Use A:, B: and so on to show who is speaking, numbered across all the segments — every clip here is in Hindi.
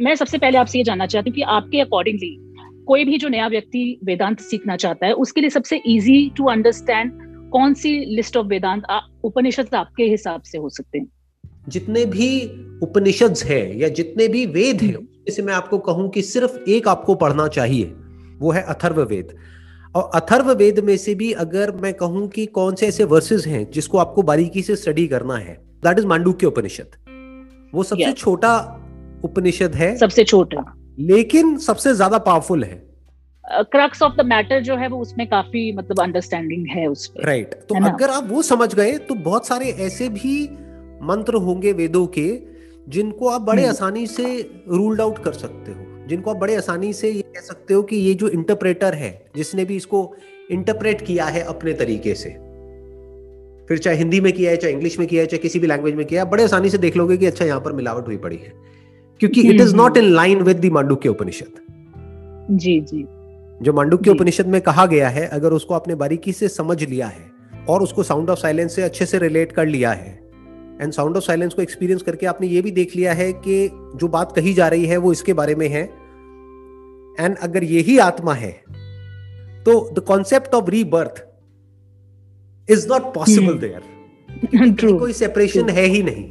A: मैं सबसे पहले आपसे ये जानना चाहती हूँ कि आपके अकॉर्डिंगली कोई भी जो नया व्यक्ति वेदांत सीखना चाहता है उसके लिए सबसे इजी टू अंडरस्टैंड कौन सी लिस्ट ऑफ़ वेदांत उपनिषद आपके हिसाब से हो सकते हैं?
B: जितने भी उपनिषद है या जितने भी वेद हैं जैसे मैं आपको कहूँ कि सिर्फ़ एक आपको पढ़ना चाहिए वो है अथर्व वेद और अथर्व वेद में से भी अगर मैं कहूँ कि कौन से ऐसे वर्सेस हैं जिसको आपको बारीकी से स्टडी करना है दैट इज़ मांडुक्य उपनिषद। वो सबसे yeah. छोटा उपनिषद है।
A: सबसे छोटा।
B: लेकिन सबसे ज़्यादा पावरफुल है।
A: क्रक्स ऑफ़ द मैटर जो है वो उसमें काफ़ी मतलब अंडरस्टैंडिंग है उसमें
B: राइट right. तो अगर आप वो समझ गए तो बहुत सारे ऐसे भी मंत्र होंगे वेदों के जिनको आप बड़े हम्म। आसानी से रूल्ड आउट कर सकते हो। जिनको आप बड़े आसानी से ये कह सकते हो कि ये जो इंटरप्रेटर है जिसने भी इसको इंटरप्रेट किया है अपने तरीके से। फिर चाहे हिंदी में किया है चाहे इंग्लिश में किया है चाहे किसी भी लैंग्वेज में किया है बड़े आसानी से देख लोगे कि अच्छा यहाँ पर मिलावट हुई पड़ी है। क्योंकि it is not in line with the Mandukya Upanishad
A: ji जी।
B: जो मांडुक्य उपनिषद में कहा गया है अगर उसको आपने बारीकी से समझ लिया है और उसको साउंड ऑफ़ साइलेंस से अच्छे से रिलेट कर लिया है एंड साउंड ऑफ़ साइलेंस को एक्सपीरियंस करके आपने ये भी देख लिया है कि जो बात कही जा रही है वो इसके बारे में है। एंड अगर यही आत्मा है तो the concept of rebirth is not possible there कोई सेपरेशन है ही नहीं।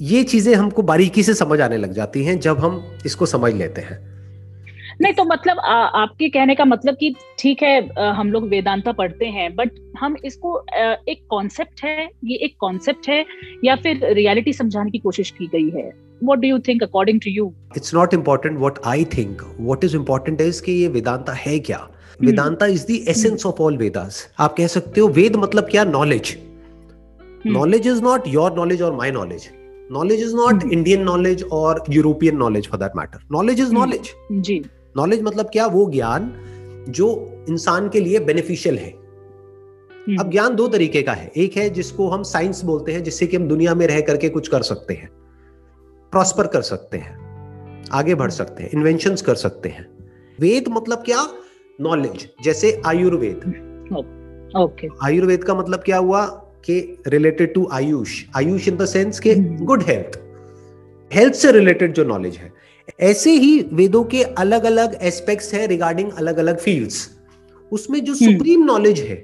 B: ये चीज़ें हमको बारीकी से समझ आने लग जाती हैं जब हम इसको समझ लेते हैं।
A: नहीं तो मतलब आ, आपके कहने का मतलब कि ठीक है आ, हम लोग वेदांता पढ़ते हैं बट हम इसको आ, एक कॉन्सेप्ट है ये एक कॉन्सेप्ट है या फिर रियलिटी समझाने की कोशिश की गई है? What do you think according to you?
B: It's not important what i think. What is important is कि ये वेदांता है क्या? Vedanta is the essence of all Vedas आप कह सकते हो वेद मतलब क्या? Knowledge knowledge is not your knowledge और my knowledge knowledge is not Indian knowledge और European knowledge for that matter knowledge is knowledge
A: ji.
B: Knowledge मतलब क्या? वो ज्ञान जो इंसान के लिए बेनिफिशियल है। हम्म। अब ज्ञान दो तरीके का है। एक है जिसको हम साइंस बोलते हैं जिससे कि हम दुनिया में रह करके कुछ कर सकते हैं। प्रॉस्पर कर सकते हैं। आगे बढ़ सकते हैं। इन्वेंशन कर सकते हैं। वेद मतलब क्या? नॉलेज जैसे आयुर्वेद।
A: ओके
B: आयुर्वेद का मतलब क्या हुआ? कि related to Ayush Ayush in the sense के गुड हेल्थ हेल्थ से रिलेटेड जो नॉलेज है. ऐसे ही वेदों के अलग अलग एस्पेक्ट्स है रिगार्डिंग अलग अलग फील्ड्स उसमें जो सुप्रीम हम्म। नॉलेज है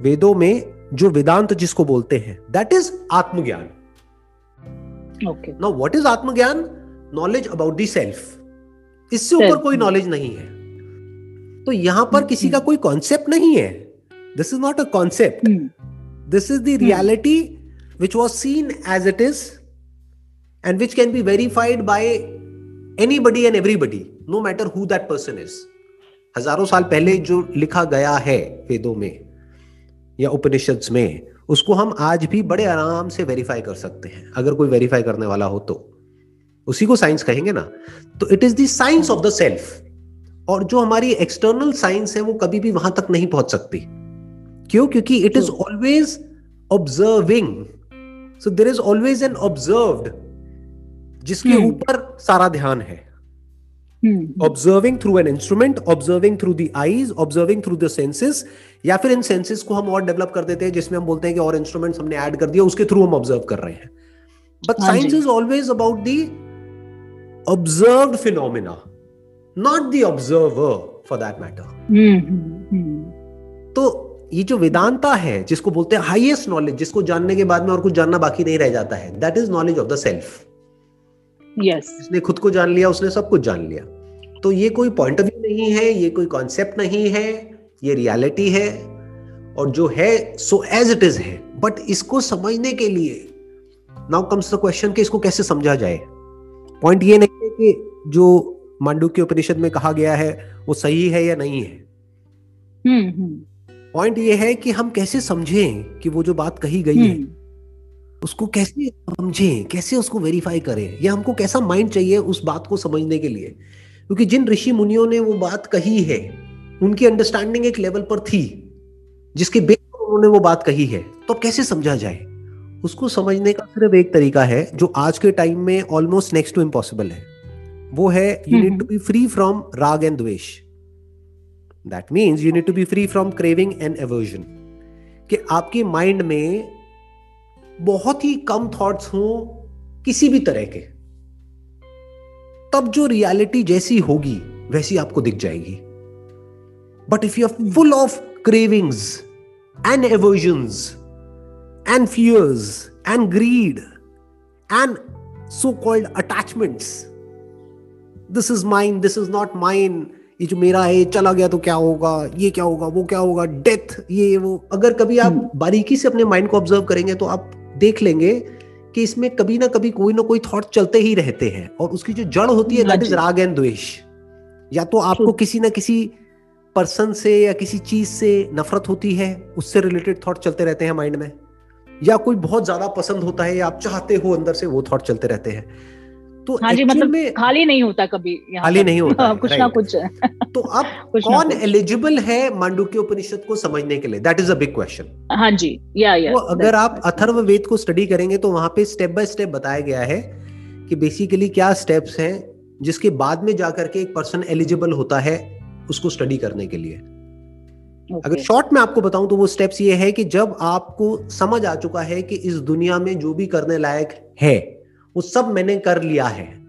B: वेदों में जो वेदांत जिसको बोलते हैं दैट इज़ आत्मज्ञान. नाउ व्हाट इज़ आत्मज्ञान? नॉलेज अबाउट दी सेल्फ इससे ऊपर कोई नॉलेज नहीं है. तो यहाँ पर किसी का कोई कॉन्सेप्ट नहीं है. This is not a concept this is the reality which was seen as it is and which can be verified by anybody and everybody no matter who that person is हज़ारों साल पहले जो लिखा गया है वेदों में या उपनिषद में उसको हम आज भी बड़े आराम से वेरीफाई कर सकते हैं। अगर कोई वेरीफाई करने वाला हो तो। उसी को साइंस कहेंगे ना। तो it is the science of the self और जो हमारी एक्सटर्नल साइंस है वो कभी भी वहाँ तक नहीं पहुँच सकती। क्यों? क्योंकि it is always observing so there is always an observed जिसके हम्म। ऊपर सारा ध्यान है। Observing through an instrument observing through the eyes observing through the senses या फिर इन सेंसेस को हम और डेवलप कर देते हैं जिसमें हम बोलते हैं कि और इंस्ट्रूमेंट्स हमने ऐड कर दिया उसके थ्रू हम ऑब्ज़र्व कर रहे हैं। But science is always about the observe phenomena not the observer for that matter ये जो वेदांता है जिसको बोलते हैं हाईएस्ट नॉलेज जिसको जानने के बाद में और कुछ जानना बाकी नहीं रह जाता है that is knowledge of the self
A: yes.
B: इसने खुद को जान लिया उसने सब कुछ जान लिया। तो ये कोई पॉइंट ऑफ़ व्यू नहीं है ये कोई कॉन्सेप्ट नहीं है ये रियलिटी है। और जो है सो एज इट इज़ है। बट इसको समझने के लिए नाउ कम्स द क्वेश्चन कि इसको कैसे समझा जाए? पॉइंट ये नहीं है कि जो मांडू के उपनिषद में कहा गया है वो सही है या नहीं है।
A: पॉइंट।
B: ये है कि हम कैसे समझें कि वो जो बात कही गई है? हम्म। उसको कैसे समझें? कैसे उसको वेरीफाई करें? या हमको कैसा माइंड चाहिए उस बात को समझने के लिए? क्योंकि जिन ऋषि मुनियों ने वो बात कही है उनकी अंडरस्टैंडिंग एक लेवल पर थी जिसके बेस पर उन्होंने वो बात कही है। तो अब कैसे समझा जाए? उसको समझने का सिर्फ़ एक तरीका है जो आज के टाइम में ऑलमोस्ट नेक्स्ट टू इम्पॉसिबल है। वो है you need to be free from raga and dvesha. That means you need to be free from craving and aversion कि आपके माइंड में बहुत ही कम थॉट्स हों किसी भी तरह के। तब जो रियलिटी जैसी होगी, वैसी आपको दिख जाएगी। But if you are full of cravings and aversions and fears and greed and so called attachments this is mind this is not mind ये जो मेरा है चला गया तो क्या होगा? ये क्या होगा? वो क्या होगा? डेथ ये वो। अगर कभी आप हम्म। बारीकी से अपने माइंड को ऑब्ज़र्व करेंगे तो आप देख लेंगे कि इसमें कभी ना कभी कोई ना कोई थॉट चलते ही रहते हैं और उसकी जो जड़ होती है दैट इज़ राग एंड द्वेष। या तो आपको किसी ना किसी पर्सन से या किसी चीज़ से नफरत होती है उससे रिलेटेड थॉट चलते रहते हैं माइंड में। या कोई बहुत ज़्यादा पसंद होता है या आप चाहते हो अंदर से वो थॉट चलते रहते हैं।
A: तो हाँ जी मतलब में खाली नहीं होता कभी
B: खाली नहीं होता
A: कुछ ना कुछ
B: तो अब कौन एलिजिबल है मांडुक्य उपनिषद को समझने के लिए? That is a big question
A: हाँ जी या या
B: तो अगर आप अथर्व वेद को स्टडी करेंगे तो वहाँ पे स्टेप बाय स्टेप बताया गया है कि बेसिकली क्या स्टेप्स हैं जिसके बाद में जाकर के एक पर्सन एलिजिबल होता है उसको स्टडी करने के लिए। okay. अगर शॉर्ट में आपको बताऊँ तो वो स्टेप्स ये है कि जब आपको समझ आ चुका है कि इस दुनिया में जो भी करने लायक है वो सब मैंने कर लिया है।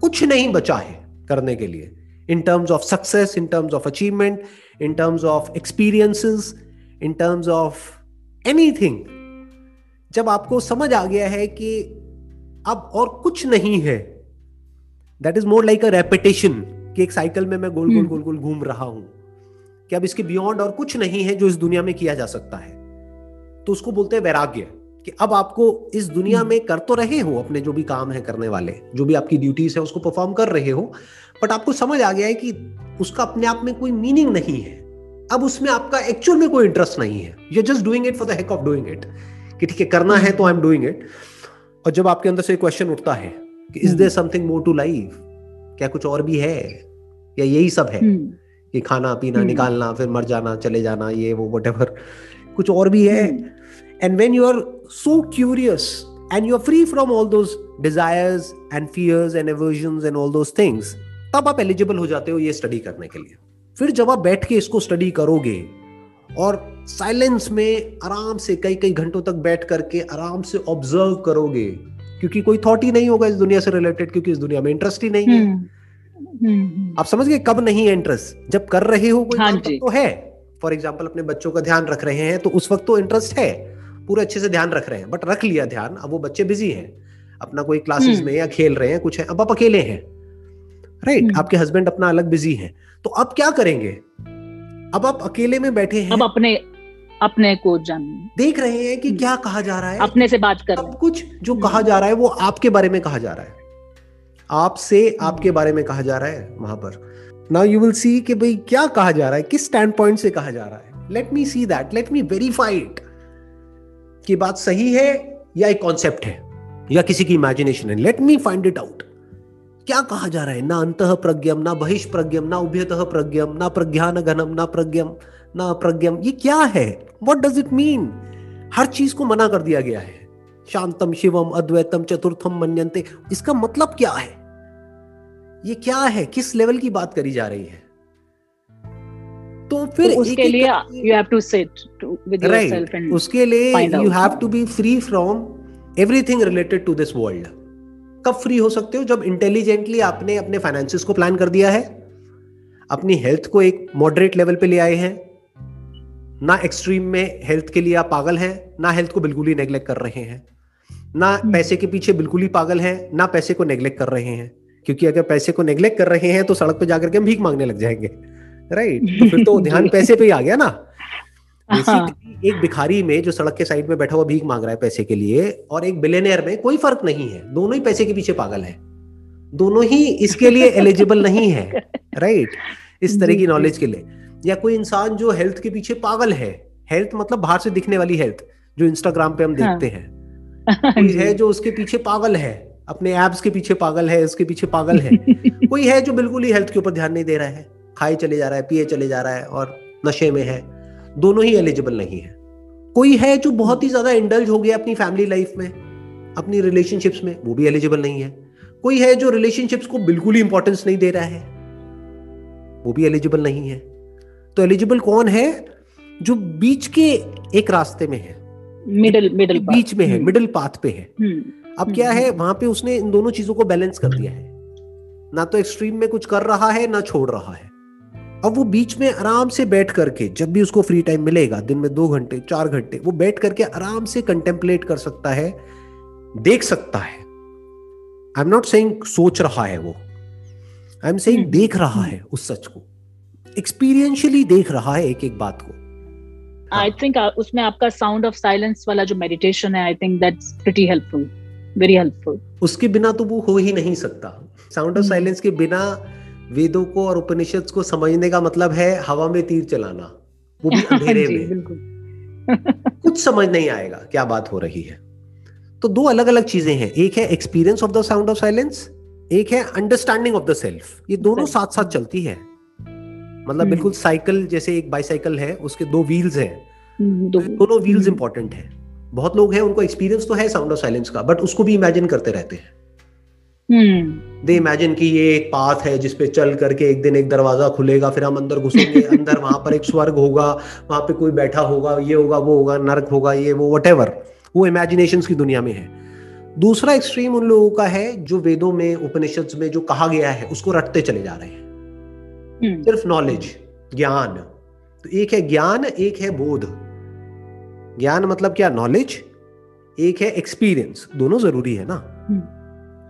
B: कुछ नहीं बचा है करने के लिए। In terms of success in terms of achievement in terms of experiences in terms of anything जब आपको समझ आ गया है कि अब और कुछ नहीं है that is more like a repetition कि एक साइकिल में मैं गोल गोल। गोल गोल घूम रहा हूँ कि अब इसके बियॉन्ड और कुछ नहीं है जो इस दुनिया में किया जा सकता है। तो उसको बोलते हैं वैराग्य। कि अब आपको इस दुनिया हम्म। में कर तो रहे हो अपने जो भी काम है करने वाले जो भी आपकी ड्यूटीज़ है उसको परफॉर्म कर रहे हो बट आपको समझ आ गया है कि उसका अपने आप में कोई मीनिंग नहीं है। अब उसमें आपका एक्चुअल में कोई इंटरेस्ट नहीं है। You just doing it for the heck of doing it कि ठीक है करना है तो आई एम डूइंग इट और जब आपके अंदर से क्वेश्चन उठता है कि is there something more to life क्या कुछ और भी है? या यही सब है? हम्म। कि खाना पीना हम्म। निकालना फिर मर जाना चले जाना ये वो वट कुछ और भी है? And when you are so curious and you are free from all those desires and fears and aversion and all those things तब आप एलिजिबल हो जाते हो ये स्टडी करने के लिए। फिर जब आप बैठ के इसको स्टडी करोगे और साइलेंस में आराम से कई कई घंटों तक बैठ करके आराम से ऑब्ज़र्व करोगे क्योंकि कोई थॉट ही नहीं होगा इस दुनिया से रिलेटेड क्योंकि इस दुनिया में इंटरेस्ट ही नहीं है। हम्म। हम्म। आप समझ गए? कब नहीं है इंटरेस्ट जब कर रहे हो कोई हाँ तो है। फॉर एग्ज़ाम्पल अपने बच्चों का ध्यान रख रहे हैं तो उस वक्त तो इंटरेस्ट है। पूरे अच्छे से ध्यान रख रहे हैं बट रख लिया ध्यान अब वो बच्चे बिज़ी हैं अपना कोई क्लासेस हम्म। में या खेल रहे हैं कुछ है अब आप अकेले हैं राइट right? हम्म। आपके हस्बैंड अपना अलग बिज़ी हैं तो अब क्या करेंगे? अब आप अकेले में बैठे हैं।
A: अब अपने अपने को जान
B: देख रहे हैं कि क्या कहा जा रहा है।
A: अपने से बात कर
B: अब कुछ जो कहा जा रहा है वो आपके बारे में कहा जा रहा है। आपसे आपके बारे में कहा जा रहा है वहाँ पर। नाउ यू विल सी कि भाई क्या कहा जा रहा है किस स्टैंड पॉइंट से कहा जा रहा है। Let me see that let me verify it कि बात सही है या एक कॉन्सेप्ट है, या किसी की इमेजिनेशन है? Let me find it out क्या कहा जा रहा है? ना अंत प्रज्ञम, ना बहिष प्रज्ञम ना उभ्यत प्रज्ञम, ना प्रज्ञान घनम ना प्रज्ञम ना प्रज्ञम। ये क्या है? वॉट डज इट मीन हर चीज़ को मना कर दिया गया है। शांतम शिवम अद्वैतम चतुर्थम मनते इसका मतलब क्या है? ये क्या है? किस लेवल की बात करी जा रही है? तो फिर
A: तो उसके लिए you have to sit with yourself
B: and उसके लिए you have to be free from everything related to this world कब फ्री हो सकते हो? जब इंटेलिजेंटली आपने अपने फाइनेंसिस को प्लान कर दिया है अपनी हेल्थ को एक मॉडरेट लेवल पे ले आए हैं ना एक्सट्रीम में हेल्थ के लिए आप पागल हैं ना हेल्थ को बिल्कुल ही नेग्लेक्ट कर रहे हैं ना hmm. पैसे के पीछे बिल्कुल ही पागल हैं ना पैसे को नेग्लेक्ट कर रहे हैं। क्योंकि अगर पैसे को नेग्लेक्ट कर रहे हैं तो सड़क पे जाकर के हम भीख मांगने लग जाएँगे। राइट तो फिर तो ध्यान पैसे पे ही आ गया ना। हाँ। एक भिखारी में जो सड़क के साइड में बैठा हुआ भीख मांग रहा है पैसे के लिए और एक बिलेनियर में कोई फ़र्क नहीं है। दोनों ही पैसे के पीछे पागल है। दोनों ही इसके लिए एलिजिबल नहीं है। राइट इस तरह की नॉलेज के लिए। या कोई इंसान जो हेल्थ के पीछे पागल है। हेल्थ मतलब बाहर से दिखने वाली हेल्थ जो इंस्टाग्राम पे हम हाँ। देखते हैं। कोई है जो उसके पीछे पागल है अपने एप्स के पीछे पागल है उसके पीछे पागल है। कोई है जो बिल्कुल ही हेल्थ के ऊपर ध्यान नहीं दे रहा है। खाए चले जा रहा है पिए चले जा रहा है और नशे में है दोनों ही एलिजिबल नहीं है। कोई है जो बहुत ही ज़्यादा इंडल्ज हो गया अपनी फैमिली लाइफ में अपनी रिलेशनशिप्स में वो भी एलिजिबल नहीं है। कोई है जो रिलेशनशिप्स को बिल्कुल ही इंपॉर्टेंस नहीं दे रहा है वो भी एलिजिबल नहीं है। तो एलिजिबल कौन है? जो बीच के एक रास्ते में है।
A: मिडल मिडल
B: बीच में है मिडल हम्म। पाथ पे है। हम्म। अब क्या है? हम्म। वहाँ पे उसने इन दोनों चीज़ों को बैलेंस कर दिया है। ना तो एक्सट्रीम में कुछ कर रहा है ना छोड़ रहा है। अब वो बीच में आराम से बैठ करके जब भी उसको फ्री टाइम मिलेगा दिन में दो घंटे चार घंटे वो बैठ करके आराम से कंटेम्पलेट कर सकता है देख सकता है। आई एम नॉट सेइंग सोच रहा है वो। आई एम सेइंग देख रहा है उस सच को। एक्सपीरियंशियली देख रहा है एक एक बात को।
A: आई थिंक uh, उसमें आपका साउंड ऑफ़ साइलेंस वाला जो मेडिटेशन है I think that's pretty helpful very helpful
B: उसके बिना तो वो हो ही नहीं सकता। साउंड ऑफ़ साइलेंस के बिना वेदों को और उपनिषद को समझने का मतलब है हवा में तीर चलाना वो भी अंधेरे में। कुछ समझ नहीं आएगा क्या बात हो रही है। तो दो अलग अलग चीज़ें हैं एक है experience of the sound of silence एक है अंडरस्टैंडिंग ऑफ़ द सेल्फ ये दोनों साथ साथ चलती है। मतलब हम्म। बिल्कुल साइकिल जैसे एक बाईसाइकिल है उसके दो व्हील्स हैं। हम्म, दो, दोनों व्हील्स इंपॉर्टेंट है। बहुत लोग हैं उनको एक्सपीरियंस तो है साउंड ऑफ़ साइलेंस का बट उसको भी इमेजिन करते रहते हैं। दे इमेजिन कि ये एक पाथ है जिसपे चल करके एक दिन एक दरवाज़ा खुलेगा फिर हम अंदर घुसेंगे अंदर वहाँ पर एक स्वर्ग होगा वहाँ पे कोई बैठा होगा ये होगा वो होगा नर्क होगा ये वो वट वो इमेजिनेशन की दुनिया में है। दूसरा एक्सट्रीम उन लोगों का है जो वेदों में उपनिषद में जो कहा गया है उसको रटते चले जा रहे हैं। हम्म। सिर्फ़ नॉलेज ज्ञान। तो एक है ज्ञान एक है बोध। ज्ञान मतलब क्या? नॉलेज एक है एक्सपीरियंस दोनों ज़रूरी है ना? हम्म।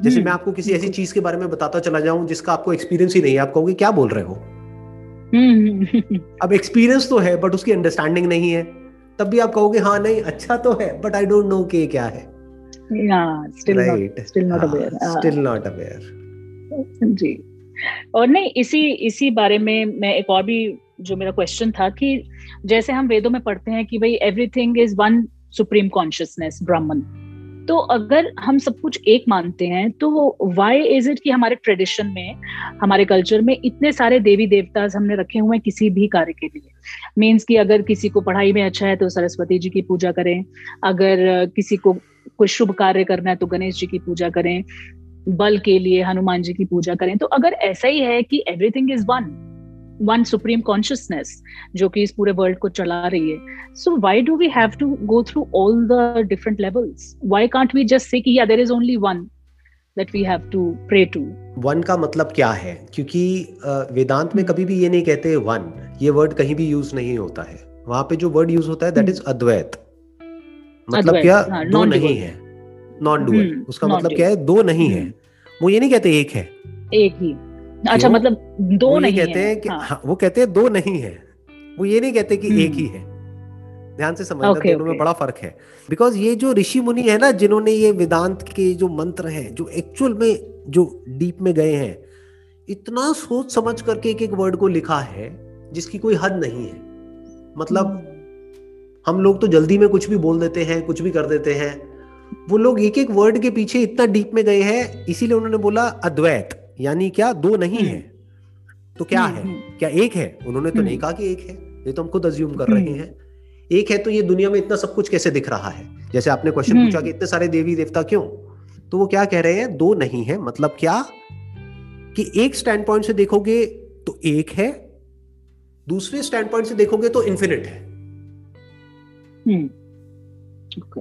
B: जैसे हम्म। मैं आपको किसी ऐसी चीज़ के बारे में बताता चला जाऊँ जिसका आपको एक्सपीरियंस ही नहीं है आप कहोगे क्या बोल रहे हो? हम्म। अब एक्सपीरियंस तो है बट उसकी अंडरस्टैंडिंग नहीं है। तब भी आप कहोगे हाँ नहीं अच्छा तो है बट आई डोंट नो के क्या है.
A: स्टिल नॉट अवेयर जी। और नहीं इसी इसी बारे में मैं एक और भी जो मेरा क्वेश्चन था कि जैसे हम वेदों में पढ़ते हैं कि भाई everything is one supreme consciousness Brahman तो अगर हम सब कुछ एक मानते हैं तो वाई इज़ इट कि हमारे ट्रेडिशन में, हमारे कल्चर में इतने सारे देवी देवता हमने रखे हुए हैं किसी भी कार्य के लिए? मीन्स कि अगर किसी को पढ़ाई में अच्छा है तो सरस्वती जी की पूजा करें, अगर किसी को कोई शुभ कार्य करना है तो गणेश जी की पूजा करें, बल के लिए हनुमान जी की पूजा करें तो अगर ऐसा ही है कि everything is one one supreme consciousness जो कि इस पूरे वर्ल्ड को चला रही है। So why do we have to go through all the different levels why can't we just say कि या there is only one that we have to pray to
B: one का मतलब क्या है? क्योंकि वेदांत में कभी भी ये नहीं कहते वन ये वर्ड कहीं भी यूज़ नहीं होता है। वहाँ पे जो वर्ड यूज़ होता है दैट इज़। अद्वैत मतलब क्या? हाँ, दो नहीं है। नॉन डुअल हम्म, उसका मतलब क्या है? दो नहीं है। हम्म। वो ये नहीं कहते एक है।
A: एक ही। अच्छा मतलब दो नहीं
B: कहते हैं कि हाँ. हाँ, वो कहते हैं दो नहीं है वो ये नहीं कहते कि हम्म। एक ही है ध्यान से समझना okay, दोनों okay. में बड़ा फ़र्क है बिकॉज़ ये जो ऋषि मुनि है ना जिन्होंने ये वेदांत के जो मंत्र हैं जो एक्चुअल में जो डीप में गए हैं इतना सोच समझ करके एक एक वर्ड को लिखा है जिसकी कोई हद नहीं है मतलब हम्म। हम लोग तो जल्दी में कुछ भी बोल देते हैं कुछ भी कर देते हैं वो लोग एक एक वर्ड के पीछे इतना डीप में गए हैं इसीलिए उन्होंने बोला अद्वैत यानी क्या दो नहीं हम्म। है? तो क्या हम्म, है? हम्म। क्या एक है? उन्होंने तो नहीं कहा कि एक है। ये तो हम खुद अज्यूम कर रहे हैं। एक है तो ये दुनिया में इतना सब कुछ कैसे दिख रहा है? जैसे आपने क्वेश्चन पूछा कि इतने सारे देवी देवता क्यों? तो वो क्या कह रहे हैं? दो नहीं है। मतलब क्या? कि एक स्टैंड पॉइंट से देखोगे तो एक है दूसरे स्टैंड पॉइंट से देखोगे तो इन्फिनिट है।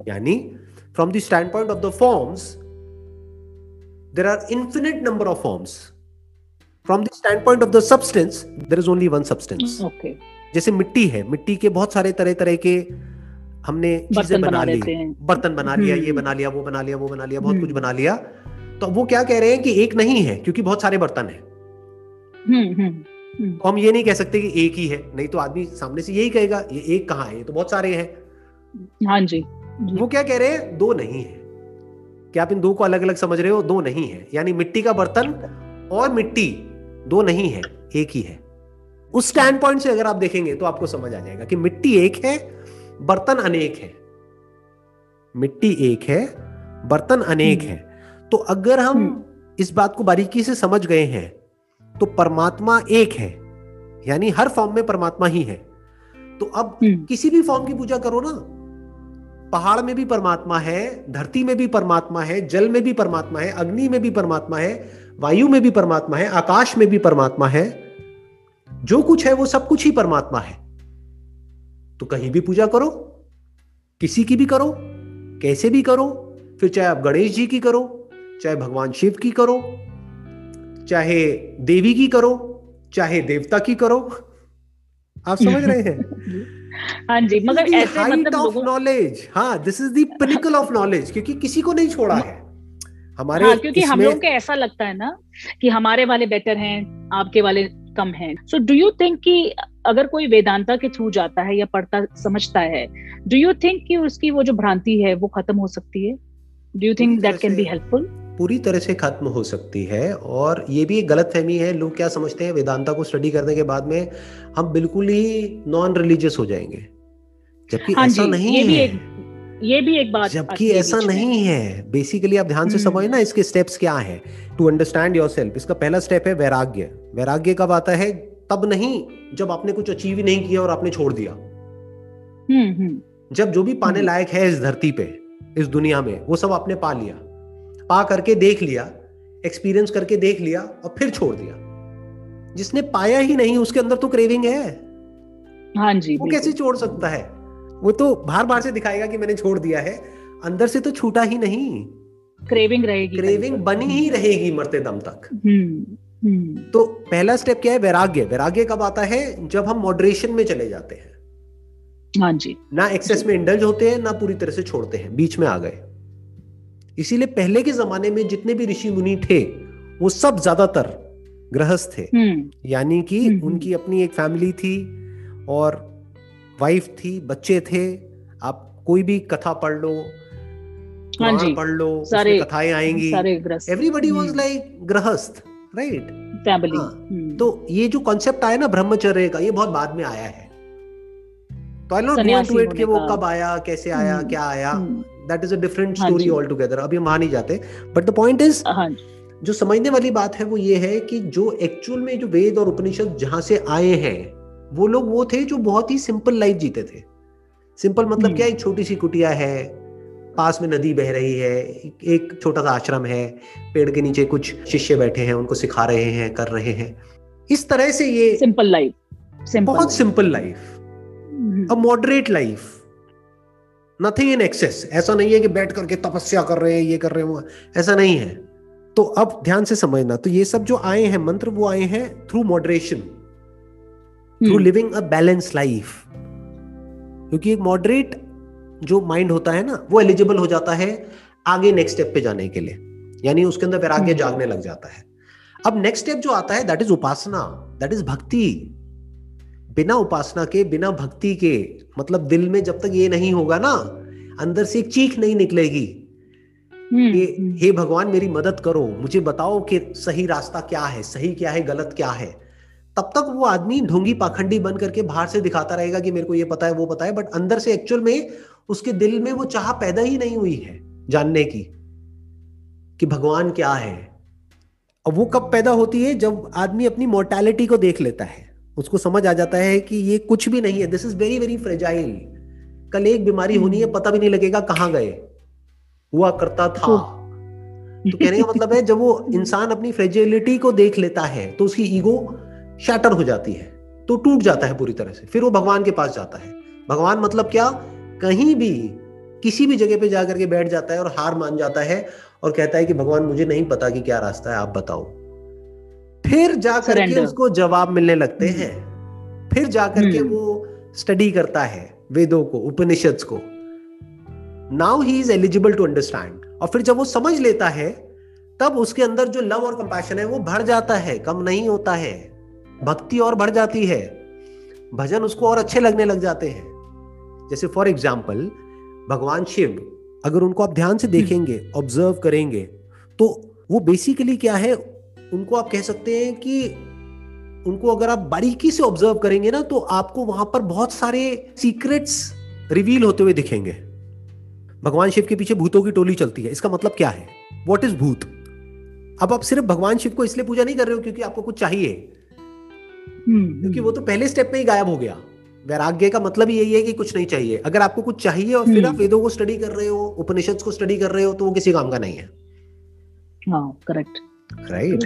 B: यानी from the standpoint of the forms there are infinite number of forms. From the standpoint of the substance there is only one substance.
A: Hmm, okay.
B: जैसे मिट्टी है मिट्टी के बहुत सारे तरह तरह के हमने चीज़ें बना ली बर्तन बना लिया ये बना लिया वो बना लिया वो बना लिया बहुत कुछ बना लिया। तो वो क्या कह रहे हैं कि एक नहीं है क्योंकि बहुत सारे बर्तन हैं। तो हम ये नहीं कह सकते कि एक ही है नहीं तो आदमी सामने से यही कहेगा ये एक कहाँ है ये तो बहुत सारे हैं।
A: हाँ जी।
B: वो क्या कह रहे हैं दो नहीं है। क्या आप इन दो को अलग अलग समझ रहे हो दो नहीं है। यानी मिट्टी का बर्तन और मिट्टी दो नहीं है एक ही है। उस स्टैंड पॉइंट से अगर आप देखेंगे तो आपको समझ आ जाएगा कि मिट्टी एक है बर्तन अनेक है। मिट्टी एक है बर्तन अनेक है। तो अगर हम हम्म। इस बात को बारीकी से समझ गए हैं तो परमात्मा एक है। यानी हर फॉर्म में परमात्मा ही है। तो अब हम्म। किसी भी फॉर्म की पूजा करो ना पहाड़ में भी परमात्मा है, धरती में भी परमात्मा है, जल में भी परमात्मा है, अग्नि में भी परमात्मा है, वायु में भी परमात्मा है, आकाश में भी परमात्मा है। जो कुछ है वो सब कुछ ही परमात्मा है। तो कहीं भी पूजा करो, किसी की भी करो, कैसे भी करो, फिर चाहे आप गणेश जी की करो, चाहे भगवान शिव की करो, चाहे देवी की करो, चाहे देवता की करो। आप समझ रहे हैं?
A: हाँ जी मगर ऐसे मतलब
B: ऑफ़ नॉलेज हाँ this is the pinnacle of knowledge क्योंकि किसी को नहीं छोड़ा है।
A: हमारे हाँ, क्योंकि हम लोग को ऐसा लगता है ना कि हमारे वाले बेटर हैं आपके वाले कम हैं। सो डू यू थिंक कि अगर कोई वेदांता के थ्रू जाता है या पढ़ता समझता है डू यू थिंक कि उसकी वो जो भ्रांति है वो खत्म हो सकती है? Do you think that can be helpful
B: पूरी तरह से खत्म हो सकती है और ये भी एक गलत फहमी है। लोग क्या समझते हैं? वेदांता को स्टडी करने के बाद में हम बिल्कुल ही नॉन रिलीजियस हो जाएँगे। जबकि हाँ ऐसा नहीं ये है। भी एक,
A: ये भी एक बात
B: जबकि ऐसा नहीं है। बेसिकली आप ध्यान से हम्म। समझ ना इसके स्टेप्स क्या है? टू अंडरस्टैंड योर सेल्फ इसका पहला स्टेप है वैराग्य। वैराग्य कब आता है? तब नहीं जब आपने कुछ अचीव ही नहीं किया और आपने छोड़ दिया।
A: हम्म, हम्म।
B: जब जो भी पाने लायक है इस धरती पे इस दुनिया में वो सब आपने पा लिया। पा करके देख लिया एक्सपीरियंस करके देख लिया और फिर छोड़ दिया। जिसने पाया ही नहीं उसके अंदर तो क्रेविंग है।
A: हाँ जी
B: वो कैसे छोड़ सकता है? वो तो बाहर बाहर से दिखाएगा कि मैंने छोड़ दिया है। अंदर से तो छूटा ही नहीं।
A: क्रेविंग रहेगी
B: क्रेविंग बनी ही रहेगी मरते दम तक।
A: हम्म, हम्म।
B: तो पहला स्टेप क्या है? वैराग्य। वैराग्य कब आता है? जब हम मॉडरेशन में चले जाते हैं।
A: हाँ जी।
B: ना एक्सेस में इंडल्ज होते हैं ना पूरी तरह से छोड़ते हैं बीच में आ गए। इसीलिए पहले के जमाने में जितने भी ऋषि मुनि थे वो सब ज़्यादातर गृहस्थ थे।
A: हम्म।
B: यानी कि हम्म, हम्म। उनकी अपनी एक फैमिली थी और वाइफ थी बच्चे थे। आप कोई भी कथा पढ़ लो हाँ जी। पढ़ लो सारे कथाएँ आएँगी। Everybody was like grihastha right family तो ये जो कॉन्सेप्ट आया ना ब्रह्मचर्य का ये बहुत बाद में आया है। तो आई नॉट टू इट कि वो कब आया कैसे आया क्या आया। That is a different story altogether अभी हम वहाँ नहीं जाते बट द पॉइंट इज़ जो। समझने वाली बात है वो ये है कि जो एक्चुअल में जो वेद और उपनिषद जहाँ से आए हैं वो लोग वो थे जो बहुत ही सिंपल लाइफ जीते थे। सिंपल मतलब हम्म। क्या एक छोटी सी कुटिया है पास में नदी बह रही है एक छोटा सा आश्रम है पेड़ के नीचे कुछ शिष्य बैठे हैं उनको सिखा रहे हैं कर रहे हैं। इस तरह से ये
A: सिंपल लाइफ
B: बहुत simple life a moderate life nothing in excess ऐसा नहीं है कि बैठ करके तपस्या कर रहे हैं ये कर रहे हैं ऐसा नहीं है। तो अब ध्यान से समझना तो ये सब जो आए हैं मंत्र वो आए हैं through moderation through living a balance life क्योंकि एक मॉडरेट जो माइंड होता है ना वो एलिजिबल हो जाता है आगे नेक्स्ट स्टेप पे जाने के लिए। यानी उसके अंदर वैराग्य hmm. जागने लग जाता है। अब नेक्स्ट स्टेप जो आता है that is upasana that is bhakti बिना उपासना के बिना भक्ति के मतलब दिल में जब तक ये नहीं होगा ना अंदर से एक चीख नहीं निकलेगी
A: हम्म, कि हम्म।
B: हे भगवान मेरी मदद करो मुझे बताओ कि सही रास्ता क्या है सही क्या है गलत क्या है? तब तक वो आदमी ढोंगी पाखंडी बन करके बाहर से दिखाता रहेगा कि मेरे को ये पता है वो पता है बट अंदर से एक्चुअल में उसके दिल में वो चाह पैदा ही नहीं हुई है जानने की कि भगवान क्या है। और वो कब पैदा होती है? जब आदमी अपनी मोर्टैलिटी को देख लेता है। उसको समझ आ जाता है कि ये कुछ भी नहीं है। This is very very fragile कल एक बीमारी होनी है पता भी नहीं लगेगा कहाँ गए। हुआ करता था। तो कहने का मतलब है जब वो इंसान अपनी फ्रेजिलिटी को देख लेता है तो उसकी ईगो शैटर हो जाती है तो टूट जाता है पूरी तरह से। फिर वो भगवान के पास जाता है। भगवान मतलब क्या? कहीं भी किसी भी जगह पे जाकर के बैठ जाता है और हार मान जाता है और कहता है कि भगवान मुझे नहीं पता कि क्या रास्ता है आप बताओ। फिर जाकर के उसको जवाब मिलने लगते हम्म। हैं। फिर जाकर के हम्म। वो स्टडी करता है वेदों को उपनिषद को। Now he is eligible to understand और फिर जब वो समझ लेता है तब उसके अंदर जो लव और कंपैशन है वो बढ़ जाता है कम नहीं होता है। भक्ति और बढ़ जाती है। भजन उसको और अच्छे लगने लग जाते हैं। जैसे फॉर एग्ज़ाम्पल भगवान शिव अगर उनको आप ध्यान से हम्म। देखेंगे ऑब्ज़र्व करेंगे तो वो बेसिकली क्या है? उनको आप कह सकते हैं कि उनको अगर आप बारीकी से ऑब्ज़र्व करेंगे ना तो आपको वहाँ पर बहुत सारे सीक्रेट्स रिवील होते हुए दिखेंगे। भगवान शिव के पीछे भूतों की टोली चलती है। इसका मतलब क्या है? वॉट इज़ भूत? अब आप सिर्फ़ भगवान शिव को इसलिए पूजा नहीं कर रहे हो क्योंकि आपको कुछ चाहिए।
A: हम्म,
B: क्योंकि वो तो पहले स्टेप में ही गायब हो गया। वैराग्य का मतलब यही है कि कुछ नहीं चाहिए। अगर आपको कुछ चाहिए और फिर आप हम्म। वेदों को स्टडी कर रहे हो उपनिषद को स्टडी कर रहे हो तो वो किसी काम का नहीं है।
A: करेक्ट
B: राइट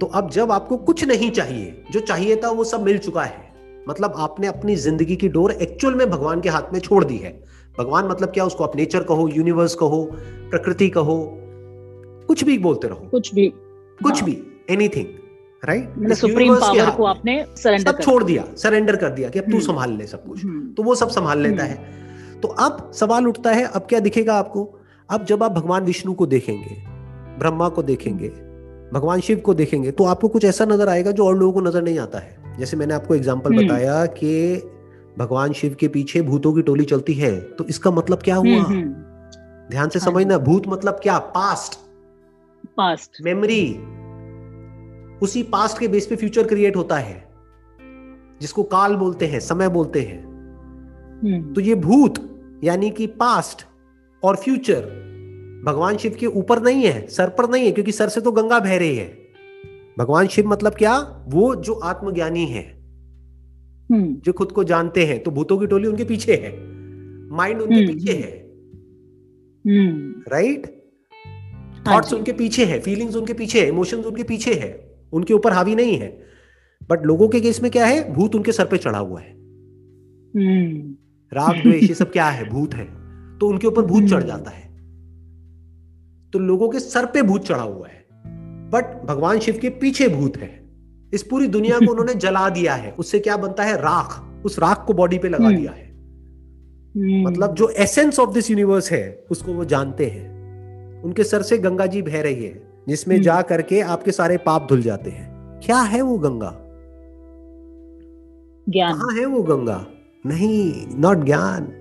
B: तो अब जब आपको कुछ नहीं चाहिए जो चाहिए था वो सब मिल चुका है। मतलब आपने अपनी ज़िंदगी की डोर एक्चुअल में भगवान के हाथ में छोड़ दी है। भगवान मतलब क्या? उसको आप नेचर कहो यूनिवर्स कहो प्रकृति कहो कुछ भी बोलते रहो।
A: कुछ भी।
B: कुछ हाँ. भी एनीथिंग राइट
A: सुप्रीम पावर को आपने सरेंडर
B: सब छोड़ दिया। सरेंडर कर दिया कि अब तू हम्म। संभाल ले सब कुछ। हम्म। तो वो सब संभाल लेता है। तो अब सवाल उठता है अब क्या दिखेगा आपको? अब जब आप भगवान विष्णु को देखेंगे ब्रह्मा को देखेंगे भगवान शिव को देखेंगे तो आपको कुछ ऐसा नज़र आएगा जो और लोगों को नज़र नहीं आता है। जैसे मैंने आपको एग्ज़ाम्पल बताया कि भगवान शिव के पीछे भूतों की टोली चलती है तो इसका मतलब क्या हुआ? ध्यान से हाँ समझना भूत मतलब क्या? पास्ट
A: पास्ट
B: मेमोरी उसी पास्ट के बेस पे फ्यूचर क्रिएट होता है जिसको काल बोलते हैं समय बोलते हैं। हम्म। तो ये भूत यानी कि पास्ट और फ्यूचर भगवान शिव के ऊपर नहीं है सर पर नहीं है क्योंकि सर से तो गंगा बह रही है। भगवान शिव मतलब क्या? वो जो आत्मज्ञानी है हम्म। जो खुद को जानते हैं तो भूतों की टोली उनके पीछे है माइंड उनके हम्म, पीछे है। राइट थॉट्स उनके पीछे है फीलिंग्स उनके पीछे है इमोशंस उनके पीछे है उनके ऊपर हावी नहीं है। बट लोगों के केस में क्या है? भूत उनके सर पे चढ़ा हुआ है। हम्म। राग द्वेष ये सब क्या है? भूत है। तो उनके ऊपर भूत चढ़ हम्म। जाता है। तो लोगों के सर पे भूत चढ़ा हुआ है। बट भगवान शिव के पीछे भूत है। इस पूरी दुनिया को उन्होंने जला दिया है। उससे क्या बनता है? राख। उस राख को बॉडी पे लगा हम्म। दिया है। मतलब जो एसेंस ऑफ़ दिस यूनिवर्स है उसको वो जानते हैं। उनके सर से गंगा जी बह रही है जिसमें जा करके आपके सारे पाप धुल जाते हैं। क्या है वो गंगा?
A: ज्ञान।
B: कहा है वो गंगा? नहीं नॉट ज्ञान।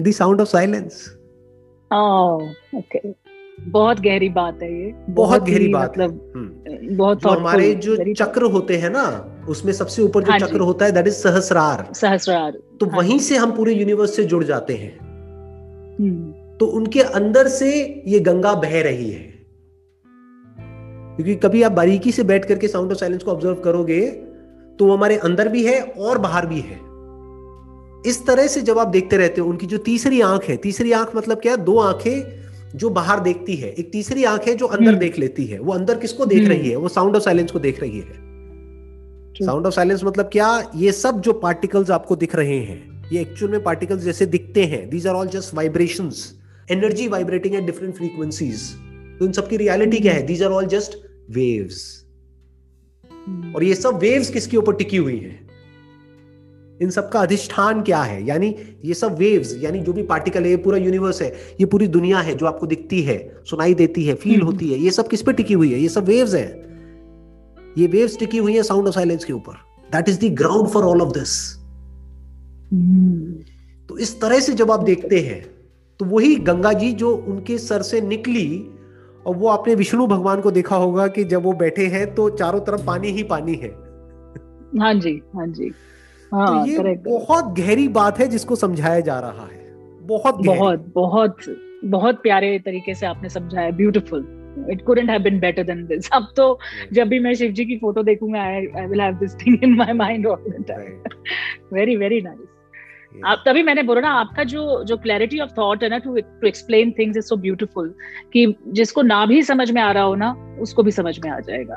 B: The sound of silence
A: okay बहुत गहरी बात है ये।
B: बहुत, बहुत गहरी बात मतलब हम्म। बहुत हमारे जो चक्र होते हैं ना उसमें सबसे ऊपर जो हाँ चक्र होता है दैट इज़ सहस्रार।
A: सहस्रार।
B: तो हाँ वहीं से हम पूरे यूनिवर्स से जुड़ जाते हैं। हम्म। तो उनके अंदर से ये गंगा बह रही है। क्योंकि कभी आप बारीकी से बैठ करके साउंड ऑफ़ साइलेंस को ऑब्ज़र्व करोगे तो वो हमारे अंदर भी है और बाहर भी है। इस तरह से जब आप देखते रहते हो उनकी जो तीसरी आँख है तीसरी आँख मतलब क्या? दो आँखें जो बाहर देखती है एक तीसरी आँख है जो अंदर हम्म। देख लेती है वो अंदर किसको देख रही है वो साउंड ऑफ़ साइलेंस को देख रही है। साउंड ऑफ़ साइलेंस मतलब क्या? ये सब जो पार्टिकल्स आपको दिख रहे हैं ये एक्चुअल में पार्टिकल्स जैसे दिखते हैं these are all just vibrations energy vibrating at different frequencies तो इन सबकी रियलिटी क्या है? These are all just waves और ये सब वेव्स किसके ऊपर टिकी हुई है? इन सब का अधिष्ठान क्या है? यानी ये सब वेव्स यानी जो भी पार्टिकल है ये पूरा यूनिवर्स है ये पूरी दुनिया है जो आपको दिखती है सुनाई देती है फील हम्म। होती है ये सब किस पे टिकी हुई है? ये सब वेव्स है। ये वेव्स टिकी हुई है साउंड ऑफ़ साइलेंस के ऊपर। That is the ground for all of this तो इस तरह से जब आप देखते हैं तो वही गंगा जी जो उनके सर से निकली और वो आपने विष्णु भगवान को देखा होगा कि जब वो बैठे हैं तो चारों तरफ़ पानी ही पानी है।
A: हाँ जी हाँ जी।
B: हाँ, तो ये correct. बहुत गहरी बात है जिसको समझाया जा रहा है। बहुत
A: बहुत बहुत बहुत प्यारे तरीके से आपने समझाया beautiful it couldn't have been better than this अब तो जब भी मैं शिव जी की फ़ोटो देखूँगा I I will have this thing in my mind all the time very very nice आप तभी मैंने बोला ना आपका जो जो क्लैरिटी ऑफ़ थॉट है ना to to explain things is so beautiful कि जिसको ना भी समझ में आ रहा हो ना उसको भी समझ में आ जाएगा।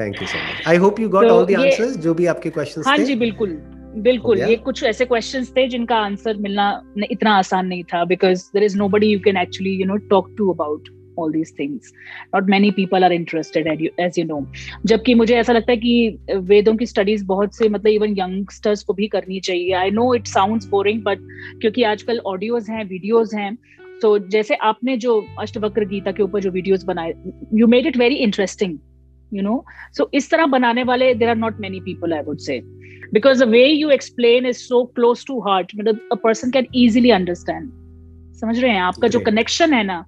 B: Thank you so much I hope you got all the answers जो भी आपके क्वेश्चंस
A: हाँ थे। हाँ जी बिल्कुल। बिल्कुल ये कुछ ऐसे क्वेश्चंस थे जिनका आंसर मिलना इतना आसान नहीं था because there is nobody you can actually you know talk to about all these things. Not many people are interested as you, as you know. जबकि मुझे ऐसा लगता है कि वेदों की स्टडीज़ बहुत से मतलब इवन यंगस्टर्स को भी करनी चाहिए। I know it sounds boring but क्योंकि आजकल ऑडियोज हैं वीडियोज़ हैं तो जैसे आपने जो अष्टवक्र गीता के ऊपर जो वीडियोस बनाए you made it very interesting you know so इस तरह बनाने वाले there are not many people I would say because the way you explain is so close to heart मतलब a person can easily understand समझ रहे हैं? आपका जो कनेक्शन है ना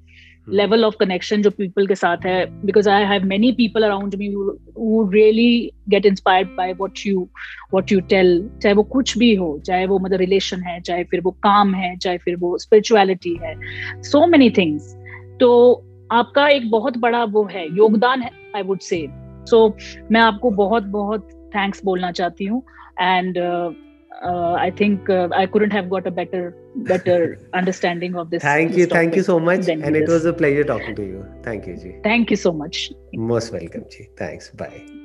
A: लेवल ऑफ़ कनेक्शन जो पीपल के साथ है because I have many people around me who really get inspired by what you what you tell चाहे वो कुछ भी हो चाहे वो मतलब रिलेशन है चाहे फिर वो काम है चाहे फिर वो स्पिरिचुअलिटी है. सो मेनी थिंग्स तो आपका एक बहुत बड़ा वो है योगदान है आई वुड से सो मैं आपको बहुत बहुत थैंक्स बोलना चाहती हूँ। And uh, I think uh, I couldn't have got a better better understanding of this.
B: Thank
A: this
B: you, thank you so much, and it was a pleasure talking to you. Thank you, Ji.
A: Thank you so much.
B: Most welcome, Ji. Thanks. Bye.